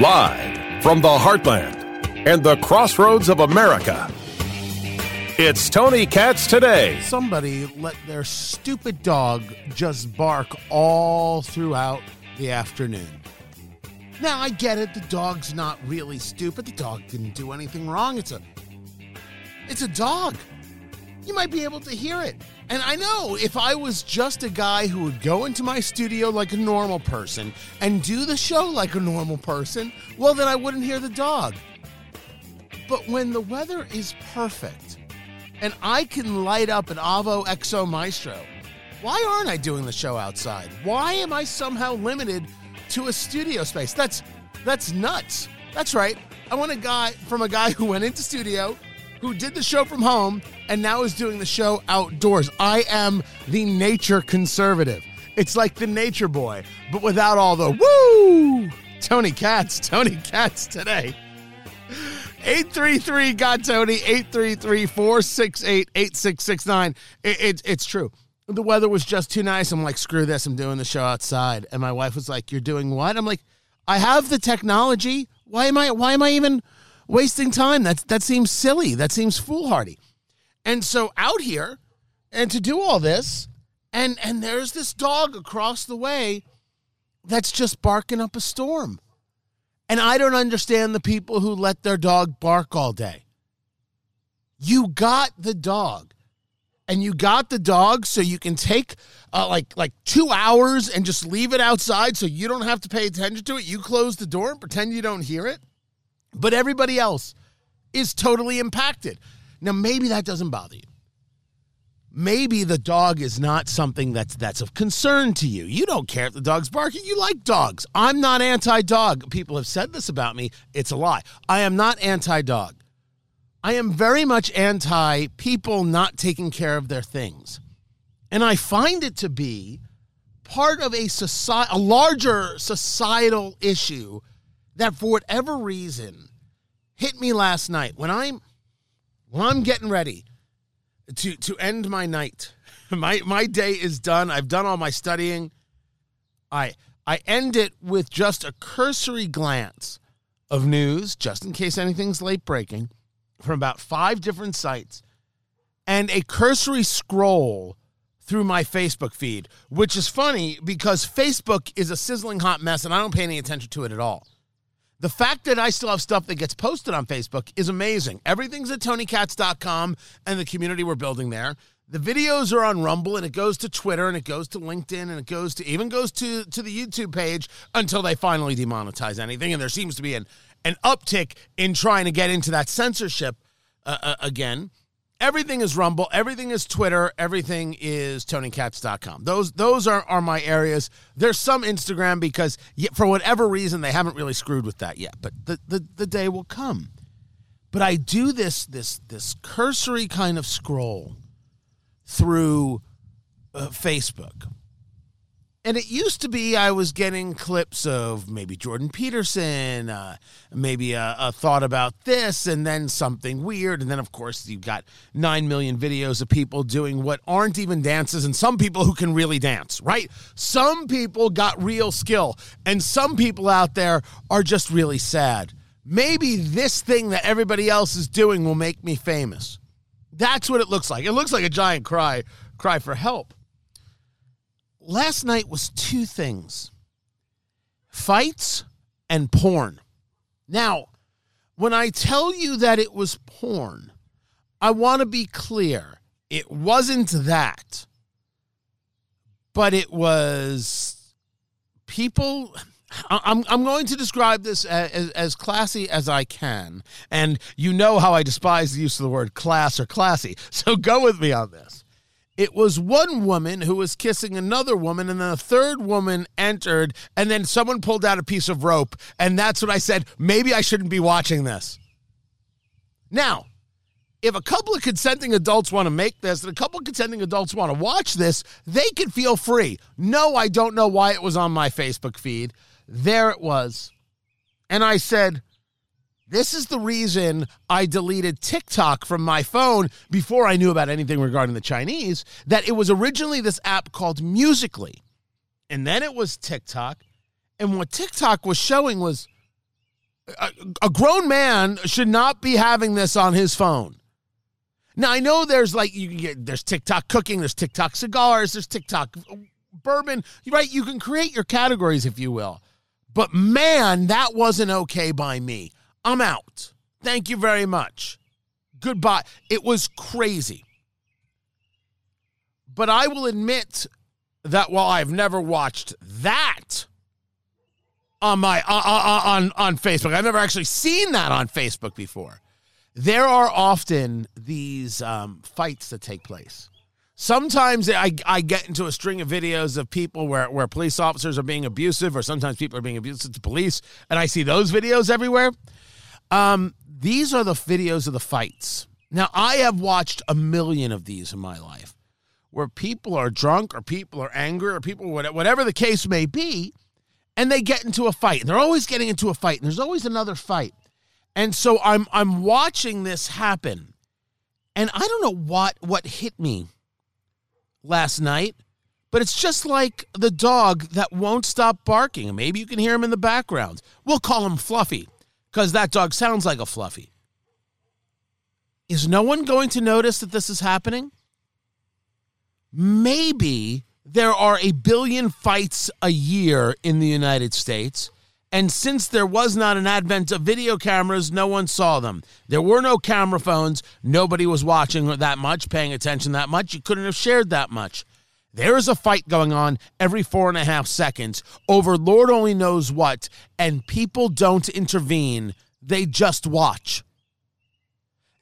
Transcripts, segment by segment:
Live from the heartland and the crossroads of America. It's Tony Katz today. Somebody let their stupid dog just bark all throughout the afternoon. Now I get it, the dog's not really stupid. The dog didn't do anything wrong. It's a it's a dog. You might be able to hear it. And I know if I was just a guy who would go into my studio like a normal person and do the show like a normal person, well, then I wouldn't hear the dog. But when the weather is perfect and I can light up an Avo XO Maestro, why aren't I doing the show outside? Why am I somehow limited to a studio space? That's that's nuts. That's right. I want a guy from a guy who went into studio, who did the show from home, and now is doing the show outdoors. I am the nature conservative. It's like the nature boy, but without all the woo. Tony Katz, Tony Katz today. 833 got Tony 833 468 8669. It's true. The weather was just too nice. I'm like, screw this. I'm doing the show outside. And my wife was like, You're doing what? I'm like, I have the technology. Why am I why am I even wasting time? That that seems silly. That seems foolhardy. And so out here, and to do all this, and and there's this dog across the way that's just barking up a storm. And I don't understand the people who let their dog bark all day. You got the dog. And you got the dog so you can take uh, like like 2 hours and just leave it outside so you don't have to pay attention to it. You close the door and pretend you don't hear it. But everybody else is totally impacted. Now maybe that doesn't bother you maybe the dog is not something that's that's of concern to you. You don't care if the dog's barking. You like dogs. I'm not anti-dog. People have said this about me. It's a lie. I am not anti-dog. I am very much anti people not taking care of their things. And I find it to be part of a society a larger societal issue that for whatever reason hit me last night when I'm when I'm getting ready to to end my night. My my day is done. I've done all my studying. I I end it with just a cursory glance of news, just in case anything's late breaking, from about five different sites, and a cursory scroll through my Facebook feed, which is funny because Facebook is a sizzling hot mess and I don't pay any attention to it at all. The fact that I still have stuff that gets posted on Facebook is amazing. Everything's at tonykatz.com and the community we're building there. The videos are on Rumble and it goes to Twitter and it goes to LinkedIn and it goes to even goes to to the YouTube page until they finally demonetize anything and there seems to be an an uptick in trying to get into that censorship uh, uh, again. Everything is Rumble, everything is Twitter, everything is TonyKatz.com. Those those are, are my areas. There's some Instagram because for whatever reason they haven't really screwed with that yet, but the, the, the day will come. But I do this this this cursory kind of scroll through uh, Facebook and it used to be I was getting clips of maybe Jordan Peterson, uh, maybe a, a, thought about this, and then something weird. And then, of course, you've got 9 million videos of people doing what aren't even dances, and some people who can really dance, right? Some people got real skill, and some people out there are just really sad. Maybe this thing that everybody else is doing will make me famous. That's what it looks like. It looks like a giant cry, cry for help last night was two things fights and porn. Now, when I tell you that it was porn, I want to be clear. It wasn't that, but it was people. I'm, I'm going to describe this as, as classy as I can. And you know how I despise the use of the word class or classy. So go with me on this. It was one woman who was kissing another woman, and then a third woman entered, and then someone pulled out a piece of rope. And that's when I said, maybe I shouldn't be watching this. Now, if a couple of consenting adults want to make this and a couple of consenting adults want to watch this, they can feel free. No, I don't know why it was on my Facebook feed. There it was. And I said, this is the reason I deleted TikTok from my phone before I knew about anything regarding the Chinese. That it was originally this app called Musical.ly, and then it was TikTok. And what TikTok was showing was uh, A, a grown man should not be having this on his phone. Now I know there's like you can get there's TikTok cooking, there's TikTok cigars, there's TikTok uh, bourbon, right? You can create your categories if you will. But man, that wasn't okay by me. I'm out. Thank you very much. Goodbye. It was crazy. But I will admit that while I've never watched that on my uh, on on Facebook, I've never actually seen that on Facebook before. There are often these um, fights that take place. Sometimes I, I get into a string of videos of people where, where police officers are being abusive, or sometimes people are being abusive to police, and I see those videos everywhere. Um, these are the videos of the fights. Now, I have watched a million of these in my life where people are drunk or people are angry or people, whatever the case may be, and they get into a fight. And they're always getting into a fight, and there's always another fight. And so I'm I'm watching this happen. And I don't know what what hit me last night, but it's just like the dog that won't stop barking. Maybe you can hear him in the background. We'll call him Fluffy because that dog sounds like a Fluffy. Is no one going to notice that this is happening? Maybe there are a billion fights a year in the United States. And since there was not an advent of video cameras, no one saw them. There were no camera phones. Nobody was watching that much, paying attention that much. You couldn't have shared that much. There is a fight going on every four and a half seconds over Lord only knows what, and people don't intervene. They just watch.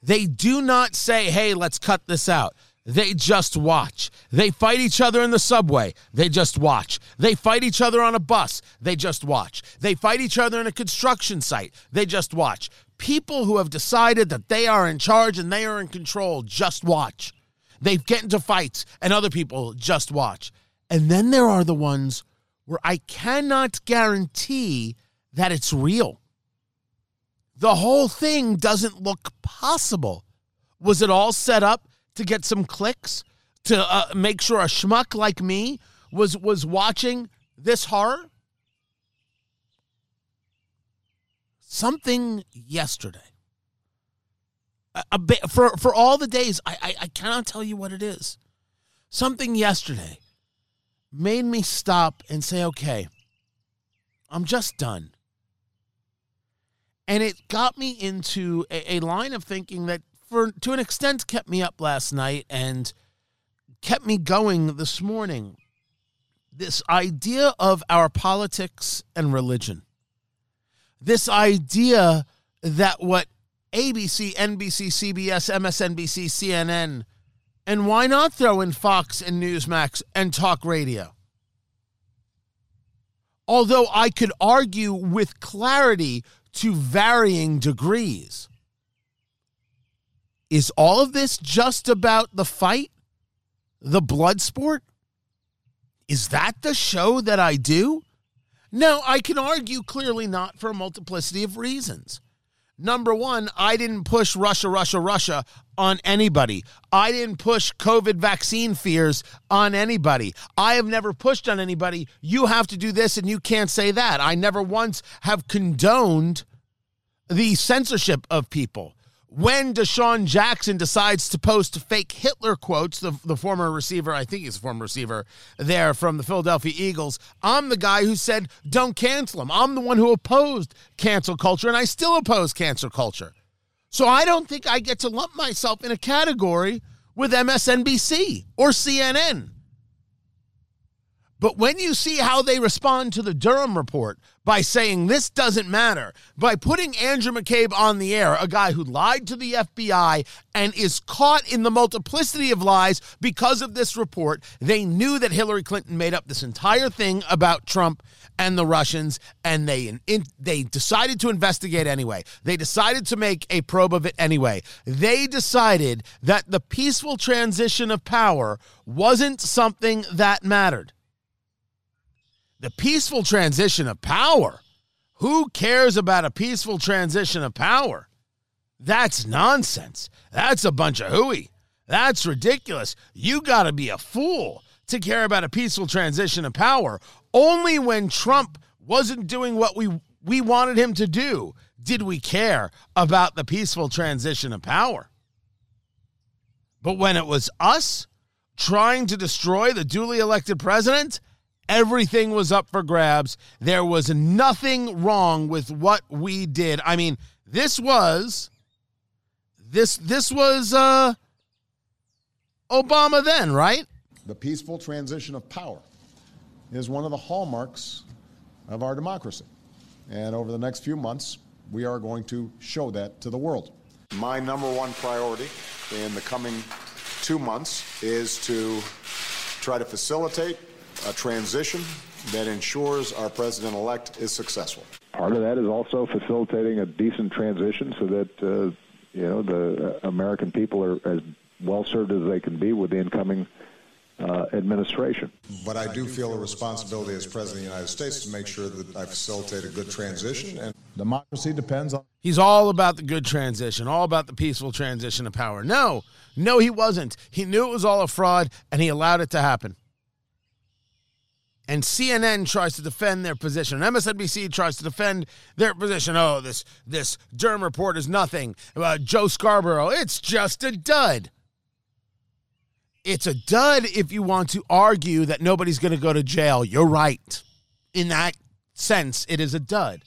They do not say, hey, let's cut this out. They just watch. They fight each other in the subway. They just watch. They fight each other on a bus. They just watch. They fight each other in a construction site. They just watch. People who have decided that they are in charge and they are in control just watch. They get into fights and other people just watch. And then there are the ones where I cannot guarantee that it's real. The whole thing doesn't look possible. Was it all set up to get some clicks to uh, make sure a schmuck like me was was watching this horror? Something yesterday. A, for for all the days, I, I I cannot tell you what it is. Something yesterday made me stop and say, okay, I'm just done. And it got me into a, a, line of thinking that, for to an extent, kept me up last night and kept me going this morning. This idea of our politics and religion. This idea that what ABC, NBC, CBS, MSNBC, CNN, and why not throw in Fox and Newsmax and talk radio? Although I could argue with clarity to varying degrees. Is all of this just about the fight? The blood sport? Is that the show that I do? No, I can argue clearly not for a multiplicity of reasons. Number one, I didn't push Russia, Russia, Russia on anybody. I didn't push COVID vaccine fears on anybody. I have never pushed on anybody. You have to do this and you can't say that. I never once have condoned the censorship of people when DeSean Jackson decides to post fake Hitler quotes, the, the former receiver, I think he's a former receiver there from the Philadelphia Eagles, I'm the guy who said, don't cancel him. I'm the one who opposed cancel culture, and I still oppose cancel culture. So I don't think I get to lump myself in a category with MSNBC or CNN. But when you see how they respond to the Durham report by saying this doesn't matter, by putting Andrew McCabe on the air, a guy who lied to the FBI and is caught in the multiplicity of lies because of this report, they knew that Hillary Clinton made up this entire thing about Trump and the Russians, and they in, they decided to investigate anyway. They decided to make a probe of it anyway. They decided that the peaceful transition of power wasn't something that mattered the peaceful transition of power. Who cares about a peaceful transition of power? That's nonsense. That's a bunch of hooey. That's ridiculous. You got to be a fool to care about a peaceful transition of power. Only when Trump wasn't doing what we we wanted him to do. Did we care about the peaceful transition of power? But when it was us trying to destroy the duly elected president, everything was up for grabs. There was nothing wrong with what we did. I mean, this was this this was uh Obama then, right? The peaceful transition of power is one of the hallmarks of our democracy. And over the next few months, we are going to show that to the world. My number one priority in the coming two months is to try to facilitate a transition that ensures our president elect is successful. Part of that is also facilitating a decent transition so that uh, you know the American people are as well served as they can be with the incoming uh, administration. But I do feel a responsibility as President of the United States to make sure that I facilitate a good transition. And democracy depends on. He's all about the good transition, all about the peaceful transition of power. No, no, he wasn't. He knew it was all a fraud and he allowed it to happen. And CNN tries to defend their position. And MSNBC tries to defend their position. Oh, this this Durham report is nothing. Uh, Joe Scarborough, it's just a dud. It's a dud if you want to argue that nobody's going to go to jail. You're right. In that sense, it is a dud.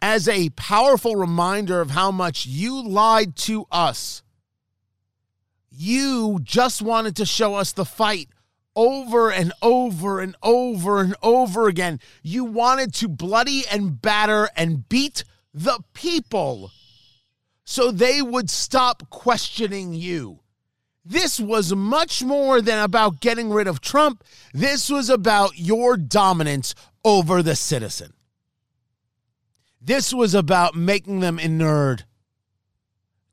As a powerful reminder of how much you lied to us, you just wanted to show us the fight over and over and over and over again. You wanted to bloody and batter and beat the people so they would stop questioning you. This was much more than about getting rid of Trump. This was about your dominance over the citizen. This was about making them inert.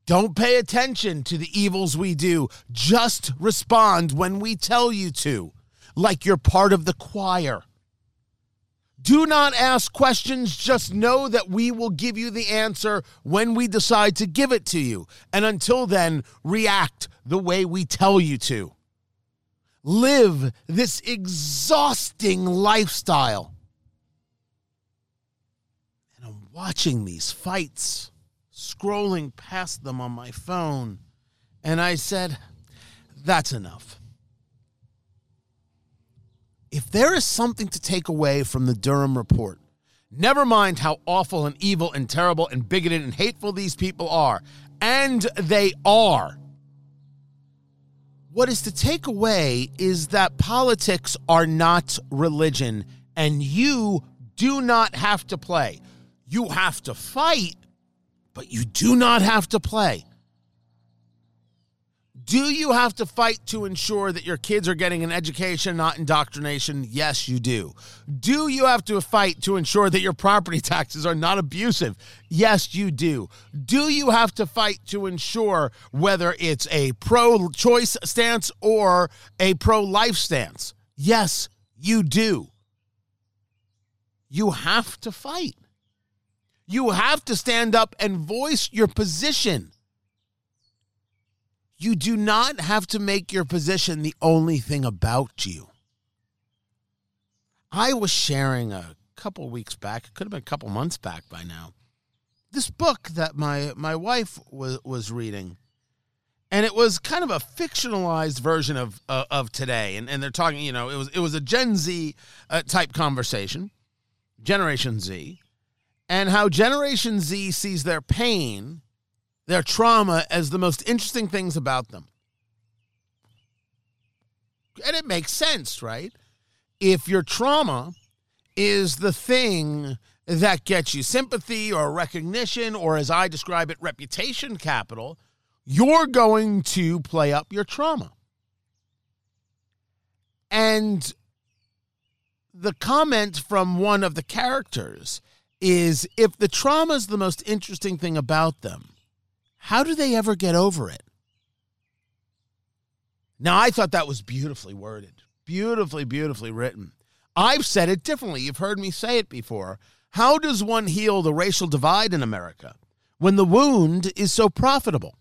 Don't pay attention to the evils we do. Just respond when we tell you to, like you're part of the choir. Do not ask questions. Just know that we will give you the answer when we decide to give it to you. And until then, react the way we tell you to. Live this exhausting lifestyle. And I'm watching these fights, scrolling past them on my phone. And I said, that's enough if there is something to take away from the Durham report, never mind how awful and evil and terrible and bigoted and hateful these people are, and they are. What is to take away is that politics are not religion, and you do not have to play. You have to fight, but you do not have to play. Do you have to fight to ensure that your kids are getting an education, not indoctrination? Yes, you do. Do you have to fight to ensure that your property taxes are not abusive? Yes, you do. Do you have to fight to ensure whether it's a pro choice stance or a pro life stance? Yes, you do. You have to fight. You have to stand up and voice your position. You do not have to make your position the only thing about you. I was sharing a couple weeks back, it could have been a couple months back by now, this book that my, my wife was, was reading. And it was kind of a fictionalized version of uh, of today, and, and they're talking. You know, it was it was a Gen Z uh, type conversation, Generation Z, and how Generation Z sees their pain their trauma as the most interesting things about them. And it makes sense, right? If your trauma is the thing that gets you sympathy or recognition, or as I describe it, reputation capital, you're going to play up your trauma. And the comment from one of the characters is if the trauma is the most interesting thing about them, how do they ever get over it? Now, I thought that was beautifully worded, beautifully, beautifully written. I've said it differently. You've heard me say it before. How does one heal the racial divide in America when the wound is so profitable?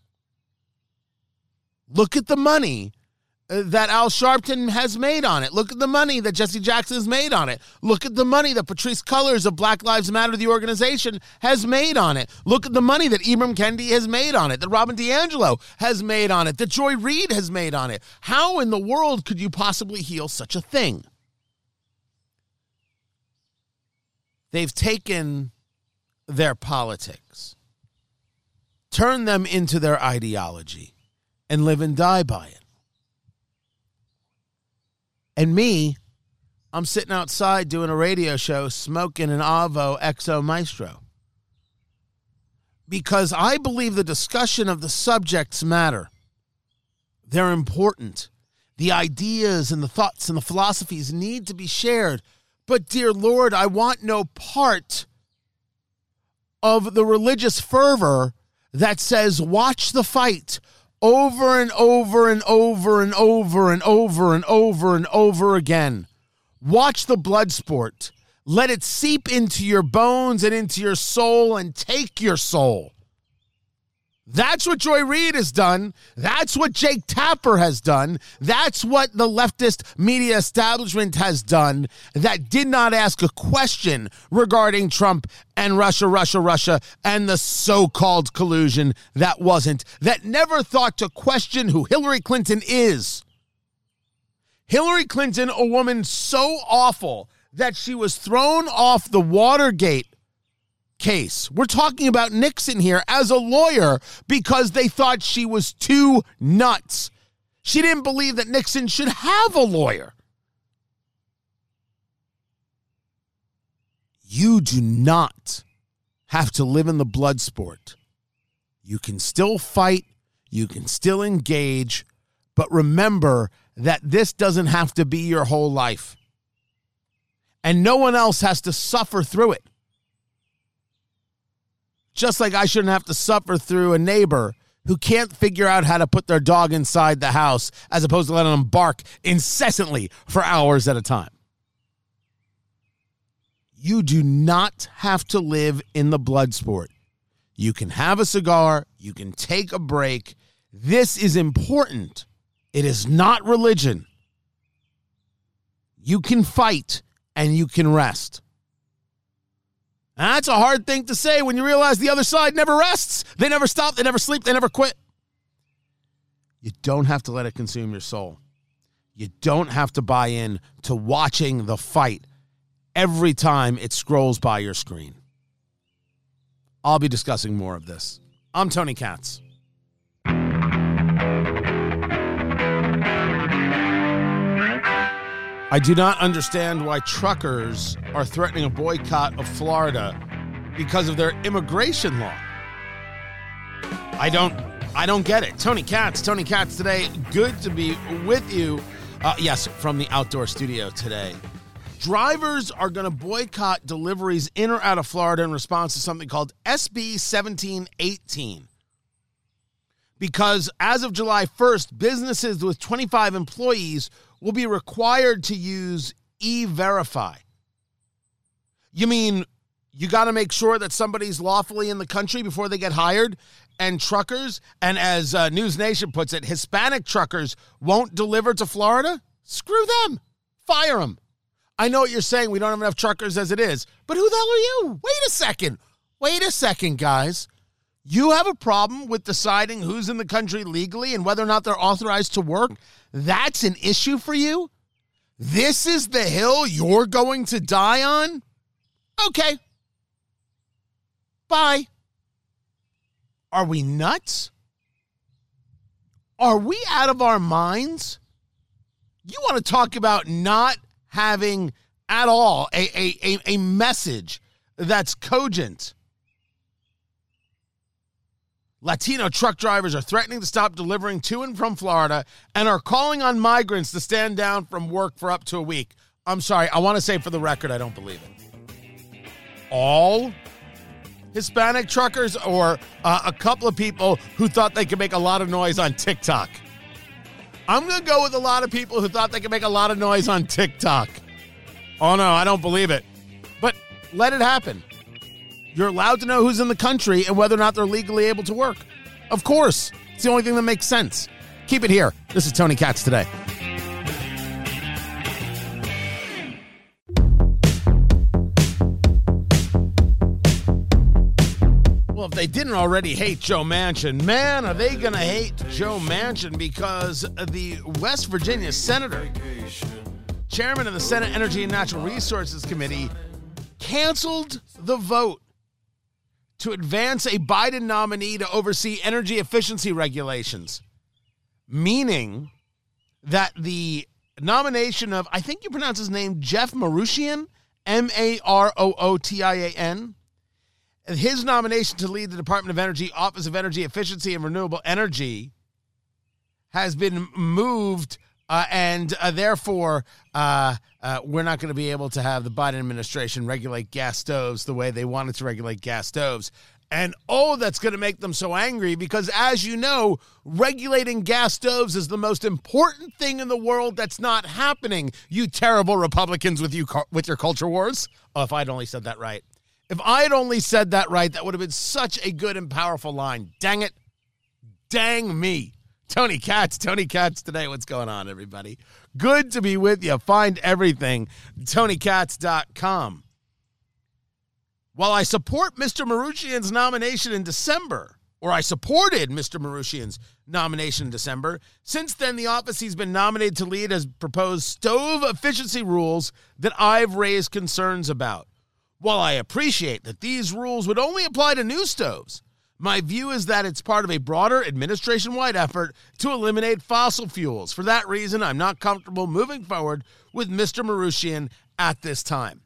Look at the money that Al Sharpton has made on it. Look at the money that Jesse Jackson has made on it. Look at the money that Patrisse Cullors of Black Lives Matter, the organization, has made on it. Look at the money that Ibram Kendi has made on it, that Robin DiAngelo has made on it, that Joy Reid has made on it. How in the world could you possibly heal such a thing? They've taken their politics, turned them into their ideology, and live and die by it. And me, I'm sitting outside doing a radio show smoking an Avo XO Maestro. Because I believe the discussion of the subjects matter. They're important. The ideas and the thoughts and the philosophies need to be shared. But, dear Lord, I want no part of the religious fervor that says, watch the fight, over and over and over and over and over and over and over again. Watch the blood sport. Let it seep into your bones and into your soul and take your soul. That's what Joy Reid has done. That's what Jake Tapper has done. That's what the leftist media establishment has done that did not ask a question regarding Trump and Russia, Russia, Russia, and the so called collusion that wasn't, that never thought to question who Hillary Clinton is. Hillary Clinton, a woman so awful that she was thrown off the Watergate case. We're talking about Nixon here as a lawyer because they thought she was too nuts. She didn't believe that Nixon should have a lawyer. You do not have to live in the blood sport. You can still fight, you can still engage, but remember that this doesn't have to be your whole life. And no one else has to suffer through it. Just like I shouldn't have to suffer through a neighbor who can't figure out how to put their dog inside the house as opposed to letting them bark incessantly for hours at a time. You do not have to live in the blood sport. You can have a cigar, you can take a break. This is important. It is not religion. You can fight and you can rest. That's a hard thing to say when you realize the other side never rests. They never stop, they never sleep, they never quit. You don't have to let it consume your soul. You don't have to buy in to watching the fight every time it scrolls by your screen. I'll be discussing more of this. I'm Tony Katz. I do not understand why truckers are threatening a boycott of Florida because of their immigration law. I don't I don't get it. Tony Katz, Tony Katz today. Good to be with you. Uh, yes, from the outdoor studio today. Drivers are going to boycott deliveries in or out of Florida in response to something called SB 1718. Because as of July 1st, businesses with 25 employees will be required to use e verify. You mean you got to make sure that somebody's lawfully in the country before they get hired? And truckers, and as uh, News Nation puts it, Hispanic truckers won't deliver to Florida? Screw them. Fire them. I know what you're saying. We don't have enough truckers as it is. But who the hell are you? Wait a second. Wait a second, guys. You have a problem with deciding who's in the country legally and whether or not they're authorized to work? That's an issue for you? This is the hill you're going to die on? Okay. Bye. Are we nuts? Are we out of our minds? You want to talk about not having at all a, a, a, a message that's cogent Latino truck drivers are threatening to stop delivering to and from Florida and are calling on migrants to stand down from work for up to a week. I'm sorry, I want to say for the record, I don't believe it. All Hispanic truckers or uh, a couple of people who thought they could make a lot of noise on TikTok? I'm going to go with a lot of people who thought they could make a lot of noise on TikTok. Oh no, I don't believe it. But let it happen. You're allowed to know who's in the country and whether or not they're legally able to work. Of course. It's the only thing that makes sense. Keep it here. This is Tony Katz today. Well, if they didn't already hate Joe Manchin, man, are they going to hate Joe Manchin because the West Virginia senator, chairman of the Senate Energy and Natural Resources Committee, canceled the vote to advance a Biden nominee to oversee energy efficiency regulations, meaning that the nomination of, I think you pronounce his name, Jeff Marootian, M A R O O T I A N his nomination to lead the Department of Energy Office of Energy Efficiency and Renewable Energy has been moved, uh, and uh, therefore uh, uh we're not going to be able to have the Biden administration regulate gas stoves the way they wanted to regulate gas stoves. And oh, that's going to make them so angry because, as you know, regulating gas stoves is the most important thing in the world that's not happening. You terrible Republicans with you with your culture wars. Oh, if I'd only said that right. If I had only said that right, that would have been such a good and powerful line. Dang it. Dang me. Tony Katz, Tony Katz today. What's going on, everybody? Good to be with you. Find everything, TonyKatz.com. While I support Mr. Marootian's nomination in December, or I supported Mr. Marootian's nomination in December, since then the office he's been nominated to lead has proposed stove efficiency rules that I've raised concerns about. While I appreciate that these rules would only apply to new stoves, my view is that it's part of a broader administration wide effort to eliminate fossil fuels. For that reason, I'm not comfortable moving forward with Mr. Marootian at this time.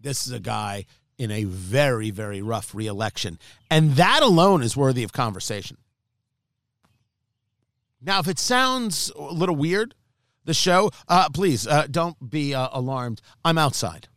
This is a guy in a very, very rough reelection, and that alone is worthy of conversation. Now, if it sounds a little weird, the show, uh, please uh, don't be uh, alarmed. I'm outside.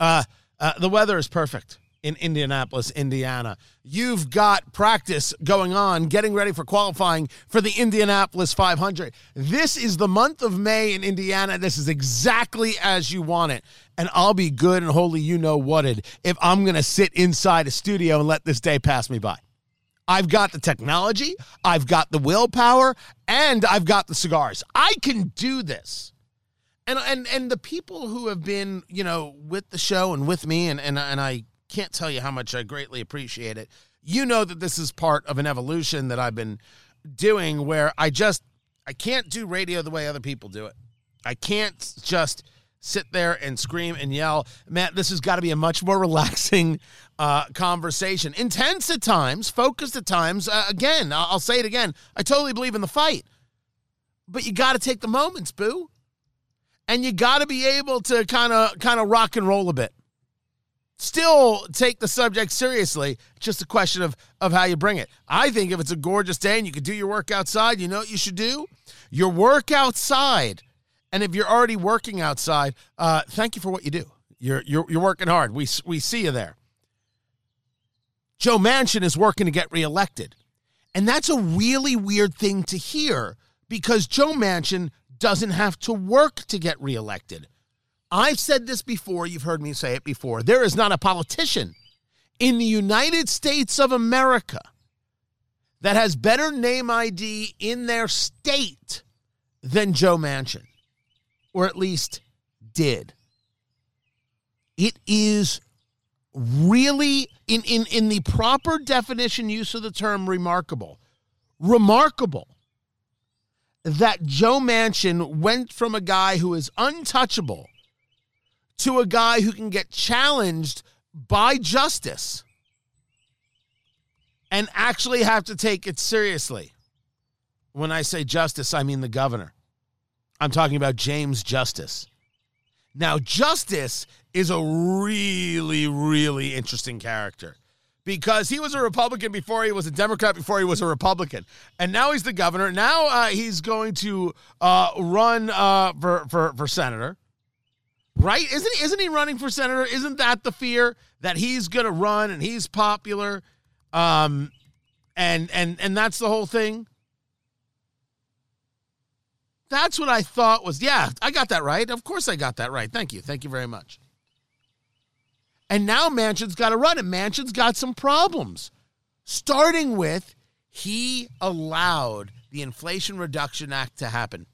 Uh, uh, the weather is perfect in Indianapolis, Indiana. You've got practice going on, getting ready for qualifying for the Indianapolis 500. This is the month of May in Indiana. This is exactly as you want it. And I'll be good and holy, you know whated, if I'm going to sit inside a studio and let this day pass me by. I've got the technology, I've got the willpower, and I've got the cigars. I can do this and and and the people who have been you know with the show and with me and and and I can't tell you how much I greatly appreciate it. You know that this is part of an evolution that I've been doing where I just I can't do radio the way other people do it. I can't just sit there and scream and yell. Matt, this has got to be a much more relaxing uh, conversation. Intense at times, focused at times. Uh, again, I'll say it again. I totally believe in the fight. But you got to take the moments, boo and you got to be able to kind of kind of rock and roll a bit. Still take the subject seriously. Just a question of of how you bring it. I think if it's a gorgeous day and you can do your work outside, you know what you should do? Your work outside. And if you're already working outside, uh, thank you for what you do. You're you're you're working hard. We we see you there. Joe Manchin is working to get reelected. And that's a really weird thing to hear because Joe Manchin doesn't have to work to get reelected. I've said this before, you've heard me say it before. There is not a politician in the United States of America that has better name ID in their state than Joe Manchin, or at least did. It is really, in, in, in the proper definition use of the term remarkable, remarkable that Joe Manchin went from a guy who is untouchable to a guy who can get challenged by justice and actually have to take it seriously. When I say justice, I mean the governor. I'm talking about James Justice. Now, Justice is a really, really interesting character because he was a Republican before he was a Democrat before he was a Republican, and now he's the governor. Now uh, he's going to uh, run uh, for, for for senator, right? Isn't he, isn't he running for senator? Isn't that the fear that he's going to run and he's popular, um, and and and that's the whole thing. That's what I thought was. Yeah, I got that right. Of course, I got that right. Thank you. Thank you very much. And now Manchin's got to run it. Manchin's got some problems. Starting with, he allowed the Inflation Reduction Act to happen.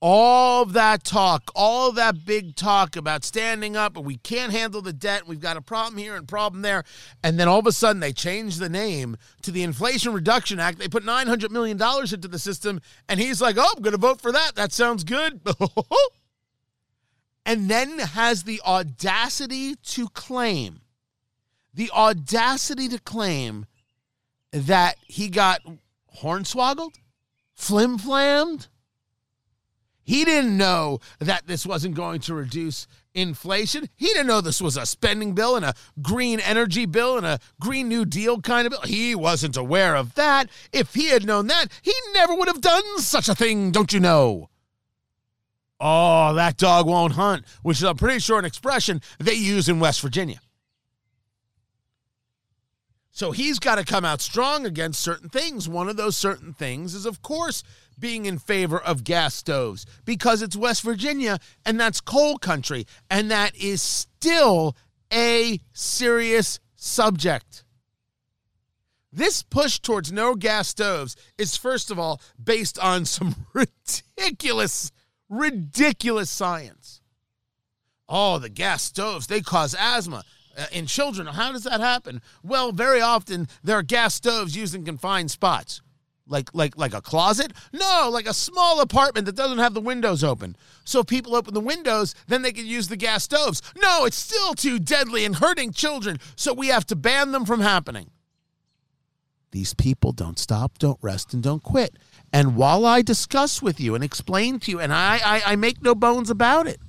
All that talk, all that big talk about standing up and we can't handle the debt, we've got a problem here and problem there. And then all of a sudden they change the name to the Inflation Reduction Act. They put $900 million into the system, and he's like, oh, I'm going to vote for that. That sounds good. and then has the audacity to claim, the audacity to claim that he got hornswoggled, flim flammed. He didn't know that this wasn't going to reduce inflation. He didn't know this was a spending bill and a green energy bill and a Green New Deal kind of bill. He wasn't aware of that. If he had known that, he never would have done such a thing, don't you know? Oh, that dog won't hunt, which is, I'm pretty sure, an expression they use in West Virginia. So he's got to come out strong against certain things. One of those certain things is, of course, being in favor of gas stoves because it's West Virginia and that's coal country. And that is still a serious subject. This push towards no gas stoves is, first of all, based on some ridiculous, ridiculous science. Oh, the gas stoves, they cause asthma uh, in children. How does that happen? Well, very often there are gas stoves used in confined spots. Like like like a closet? No, like a small apartment that doesn't have the windows open. So if people open the windows, then they can use the gas stoves. No, it's still too deadly and hurting children, so we have to ban them from happening. These people don't stop, don't rest, and don't quit. And while I discuss with you and explain to you, and I, I, I make no bones about it,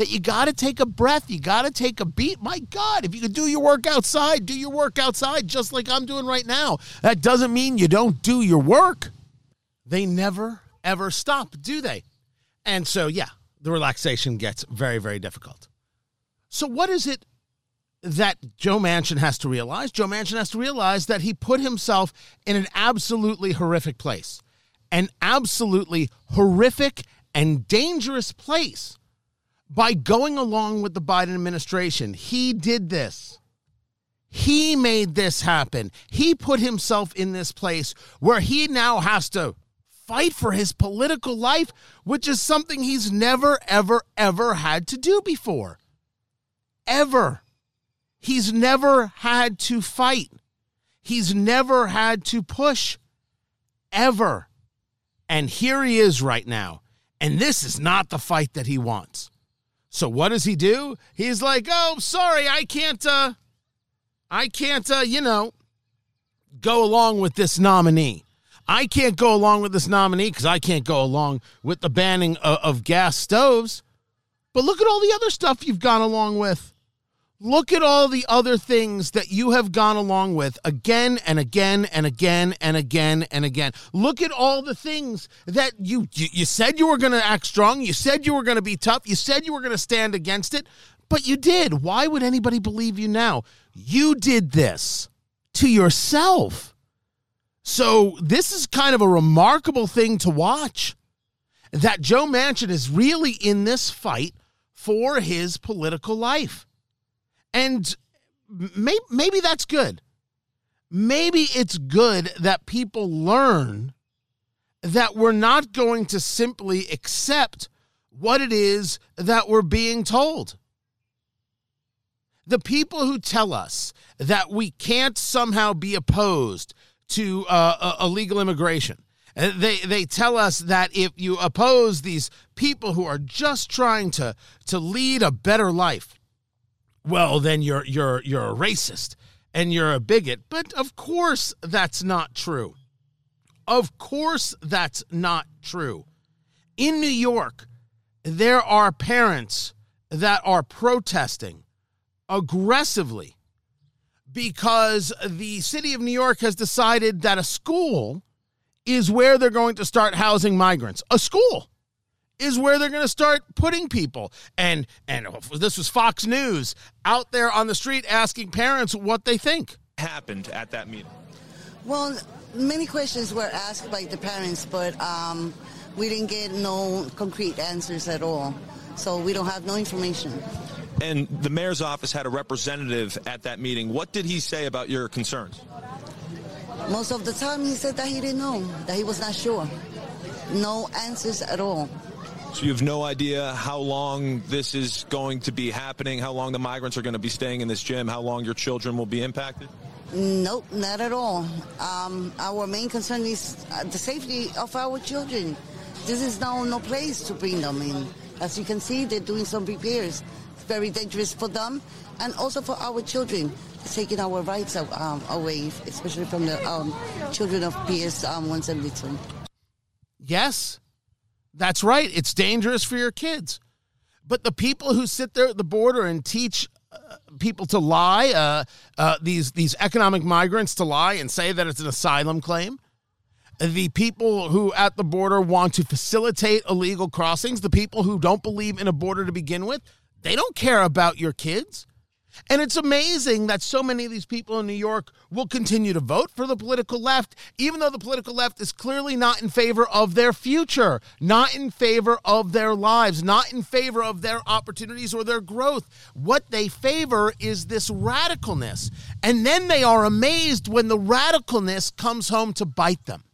that you got to take a breath. You got to take a beat. My God, if you can do your work outside, do your work outside just like I'm doing right now. That doesn't mean you don't do your work. They never, ever stop, do they? And so, yeah, the relaxation gets very, very difficult. So, what is it that Joe Manchin has to realize? Joe Manchin has to realize that he put himself in an absolutely horrific place, an absolutely horrific and dangerous place by going along with the Biden administration. He did this. He made this happen. He put himself in this place where he now has to fight for his political life, which is something he's never, ever, ever had to do before. Ever. He's never had to fight. He's never had to push. Ever. And here he is right now. And this is not the fight that he wants. So what does he do? He's like, "Oh, sorry, I can't uh I can't uh, you know, go along with this nominee. I can't go along with this nominee cuz I can't go along with the banning of, of gas stoves. But look at all the other stuff you've gone along with. Look at all the other things that you have gone along with again and again and again and again and again. Look at all the things that you you, you said you were going to act strong, you said you were going to be tough, you said you were going to stand against it, but you did. Why would anybody believe you now? You did this to yourself. So, this is kind of a remarkable thing to watch that Joe Manchin is really in this fight for his political life. And maybe, maybe that's good. Maybe it's good that people learn that we're not going to simply accept what it is that we're being told. The people who tell us that we can't somehow be opposed to uh, illegal immigration, uh, they they tell us that if you oppose these people who are just trying to to lead a better life, well then you're you're you're a racist and you're a bigot. But of course that's not true. Of course that's not true. In new york there are parents that are protesting aggressively because the city of new york has decided that a school is where they're going to start housing migrants. A school is where they're going to start putting people. And and this was Fox News out there on the street asking parents what they think happened at that meeting. Well, many questions were asked by the parents, but um, we didn't get no concrete answers at all. So we don't have no information. And the mayor's office had a representative at that meeting. What did he say about your concerns? Most of the time, he said that he didn't know, that he was not sure. No answers at all. So you have no idea how long this is going to be happening, how long the migrants are going to be staying in this gym, how long your children will be impacted? Nope, not at all. Um, our main concern is uh, the safety of our children. This is now no place to bring them in. As you can see, they're doing some repairs. It's very dangerous for them and also for our children. It's taking our rights um, away, especially from the um, children of PS um, 172. Yes, that's right. It's dangerous for your kids. But the people who sit there at the border and teach uh, people to lie, uh, uh, these these economic migrants to lie and say that it's an asylum claim, the people who at the border want to facilitate illegal crossings, the people who don't believe in a border to begin with, they don't care about your kids. And it's amazing that so many of these people in New York will continue to vote for the political left, even though the political left is clearly not in favor of their future, not in favor of their lives, not in favor of their opportunities or their growth. What they favor is this radicalness. And then they are amazed when the radicalness comes home to bite them.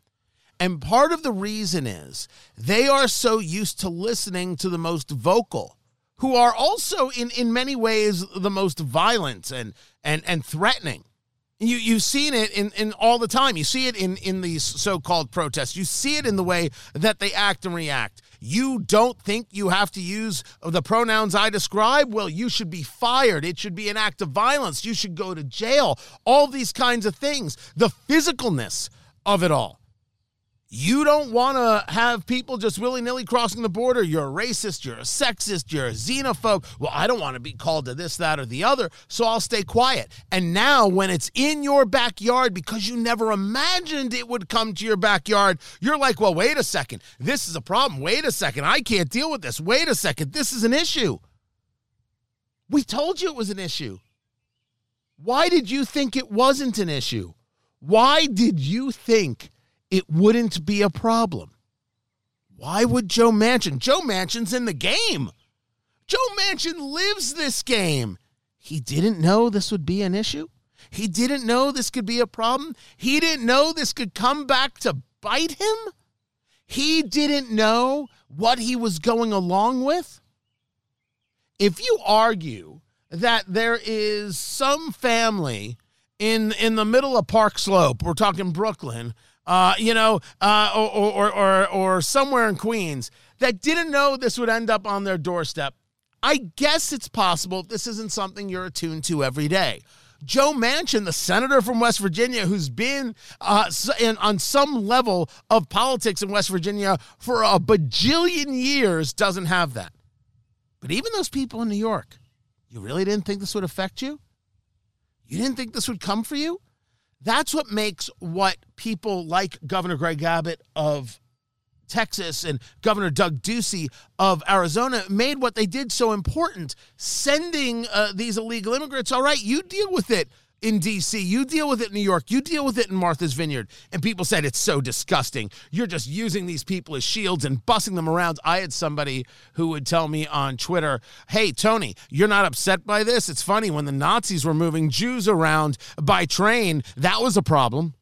And part of the reason is they are so used to listening to the most vocal who are also in in many ways the most violent and and and threatening. You you've seen it in, in all the time. You see it in in these so-called protests. You see it in the way that they act and react. You don't think you have to use the pronouns I describe? Well, you should be fired. It should be an act of violence. You should go to jail. All these kinds of things. The physicalness of it all. You don't want to have people just willy nilly crossing the border. You're a racist. You're a sexist. You're a xenophobe. Well, I don't want to be called to this, that, or the other, so I'll stay quiet. And now, when it's in your backyard because you never imagined it would come to your backyard, you're like, well, wait a second. This is a problem. Wait a second. I can't deal with this. Wait a second. This is an issue. We told you it was an issue. Why did you think it wasn't an issue? Why did you think? It wouldn't be a problem. Why would Joe Manchin? Joe Manchin's in the game. Joe Manchin lives this game. He didn't know this would be an issue. He didn't know this could be a problem. He didn't know this could come back to bite him. He didn't know what he was going along with. If you argue that there is some family in in the middle of Park Slope, we're talking Brooklyn, uh, you know, uh, or, or, or, or somewhere in Queens that didn't know this would end up on their doorstep. I guess it's possible this isn't something you're attuned to every day. Joe Manchin, the senator from West Virginia, who's been uh, in, on some level of politics in West Virginia for a bajillion years, doesn't have that. But even those people in New York, you really didn't think this would affect you? You didn't think this would come for you? That's what makes what people like Governor Greg Abbott of Texas and Governor Doug Ducey of Arizona made what they did so important. Sending uh, these illegal immigrants, all right, you deal with it in DC, you deal with it in New York, you deal with it in Martha's Vineyard. And people said it's so disgusting. You're just using these people as shields and bussing them around. I had somebody who would tell me on Twitter, hey, Tony, you're not upset by this? It's funny, when the Nazis were moving Jews around by train, that was a problem.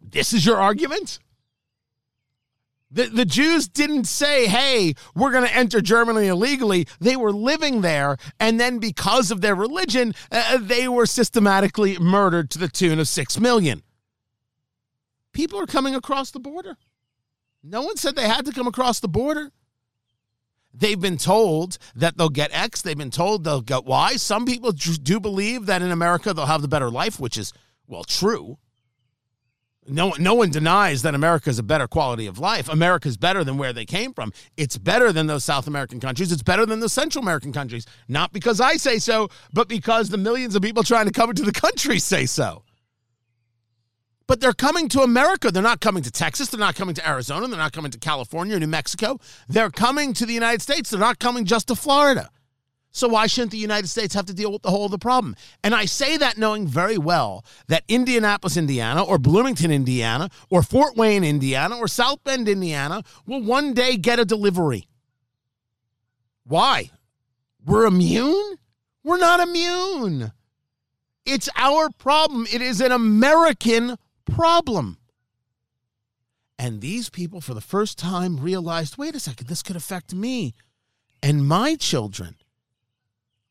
This is your argument? The, the Jews didn't say, hey, we're going to enter Germany illegally. They were living there. And then because of their religion, uh, they were systematically murdered to the tune of six million. People are coming across the border. No one said they had to come across the border. They've been told that they'll get X. They've been told they'll get Y. Some people do believe that in America they'll have the better life, which is, well, true. No, no one denies that America is a better quality of life. America is better than where they came from. It's better than those South American countries. It's better than the Central American countries. Not because I say so, but because the millions of people trying to come into the country say so. But they're coming to America. They're not coming to Texas. They're not coming to Arizona. They're not coming to California or New Mexico. They're coming to the United States. They're not coming just to Florida. So why shouldn't the United States have to deal with the whole of the problem? And I say that knowing very well that Indianapolis, Indiana, or Bloomington, Indiana, or Fort Wayne, Indiana, or South Bend, Indiana will one day get a delivery. Why? We're immune? We're not immune. It's our problem. It is an American problem. And these people, for the first time, realized wait a second, this could affect me and my children.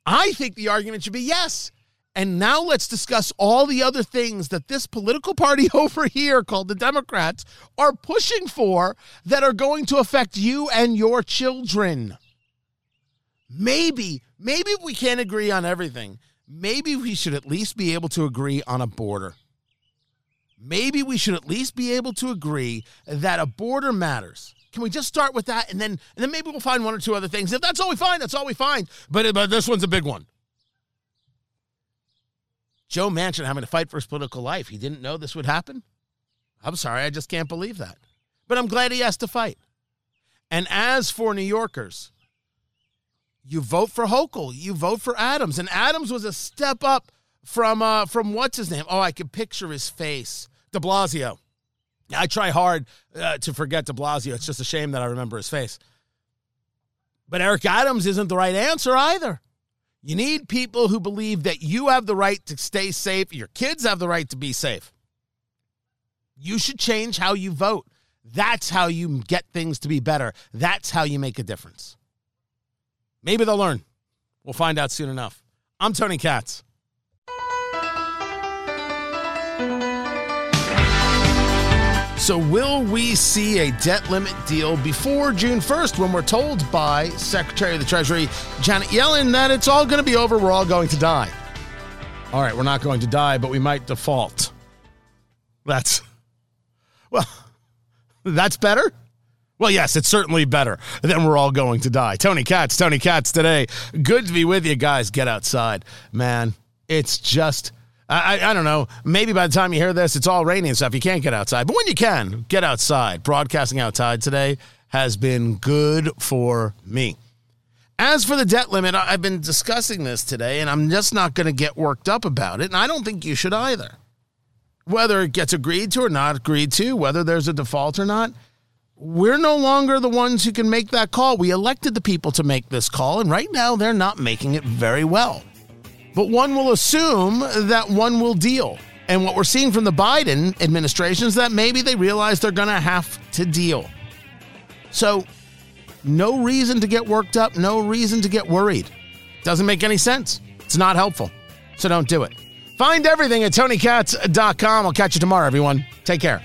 I think the argument should be yes. And now let's discuss all the other things that this political party over here called the Democrats are pushing for that are going to affect you and your children. Maybe, maybe we can't agree on everything. Maybe we should at least be able to agree on a border maybe we should at least be able to agree that a border matters. Can we just start with that, and then and then maybe we'll find one or two other things. If that's all we find, that's all we find. But but this one's a big one. Joe Manchin having to fight for his political life. He didn't know this would happen. I'm sorry, I just can't believe that. But I'm glad he has to fight. And as for New Yorkers, you vote for Hochul, you vote for Adams, and Adams was a step up from uh, from what's his name? Oh, I can picture his face. De Blasio. I try hard uh, to forget De Blasio. It's just a shame that I remember his face. But Eric Adams isn't the right answer either. You need people who believe that you have the right to stay safe, your kids have the right to be safe. You should change how you vote. That's how you get things to be better. That's how you make a difference. Maybe they'll learn. We'll find out soon enough. I'm Tony Katz. So, will we see a debt limit deal before June 1st when we're told by Secretary of the Treasury Janet Yellen that it's all going to be over? We're all going to die. All right, we're not going to die, but we might default. That's, well, that's better? Well, yes, it's certainly better than we're all going to die. Tony Katz, Tony Katz today. Good to be with you guys. Get outside. Man, it's just I, I don't know. Maybe by the time you hear this, it's all rainy and stuff. You can't get outside. But when you can, get outside. Broadcasting outside today has been good for me. As for the debt limit, I've been discussing this today, and I'm just not going to get worked up about it. And I don't think you should either. Whether it gets agreed to or not agreed to, whether there's a default or not, we're no longer the ones who can make that call. We elected the people to make this call, and right now they're not making it very well but one will assume that one will deal. And what we're seeing from the Biden administration is that maybe they realize they're going to have to deal. So, no reason to get worked up, no reason to get worried. Doesn't make any sense. It's not helpful. So, don't do it. Find everything at tonykatz.com. I'll catch you tomorrow, everyone. Take care.